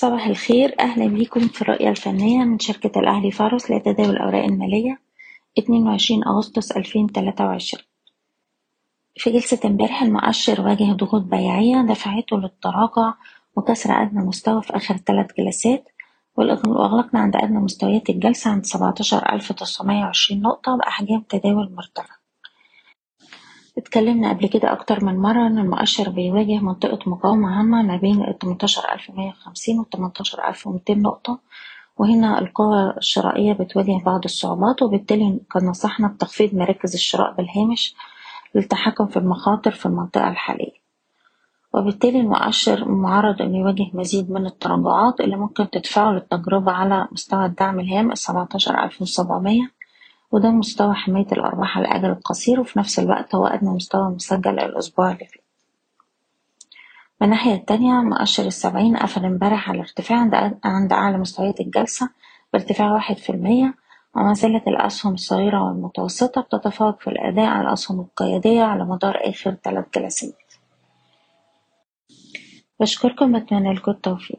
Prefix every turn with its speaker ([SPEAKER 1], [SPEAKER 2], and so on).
[SPEAKER 1] صباح الخير. أهلا بيكم في الرؤية الفنية من شركة الأهلي فارس لتداول الأوراق المالية 22 أغسطس 2023 في جلسة امبارح المؤشر واجه ضغوط بيعية دفعته للتراجع وكسر أدنى مستوى في آخر ثلاث جلسات وأغلقنا عند أدنى مستويات الجلسة عند 17920 نقطة بأحجام تداول مرتفعة اتكلمنا قبل كده أكتر من مرة إن المؤشر بيواجه منطقة مقاومة هامة ما بين التمنتاشر ألف مية وخمسين ألف ومتين نقطة وهنا القوى الشرائية بتواجه بعض الصعوبات وبالتالي قد نصحنا بتخفيض مراكز الشراء بالهامش للتحكم في المخاطر في المنطقة الحالية. وبالتالي المؤشر معرض إنه يواجه مزيد من التراجعات اللي ممكن تدفعه للتجربة على مستوى الدعم الهام السبعتاشر ألف وسبعمية. وده مستوى حماية الأرباح على الأجل القصير وفي نفس الوقت هو أدنى مستوى مسجل الأسبوع اللي فات. من الناحية التانية مؤشر السبعين قفل امبارح على ارتفاع عند عند أعلى مستويات الجلسة بارتفاع واحد في المية وما زالت الأسهم الصغيرة والمتوسطة بتتفوق في الأداء على الأسهم القيادية على مدار آخر ثلاث جلسات. بشكركم بتمنى لكم التوفيق.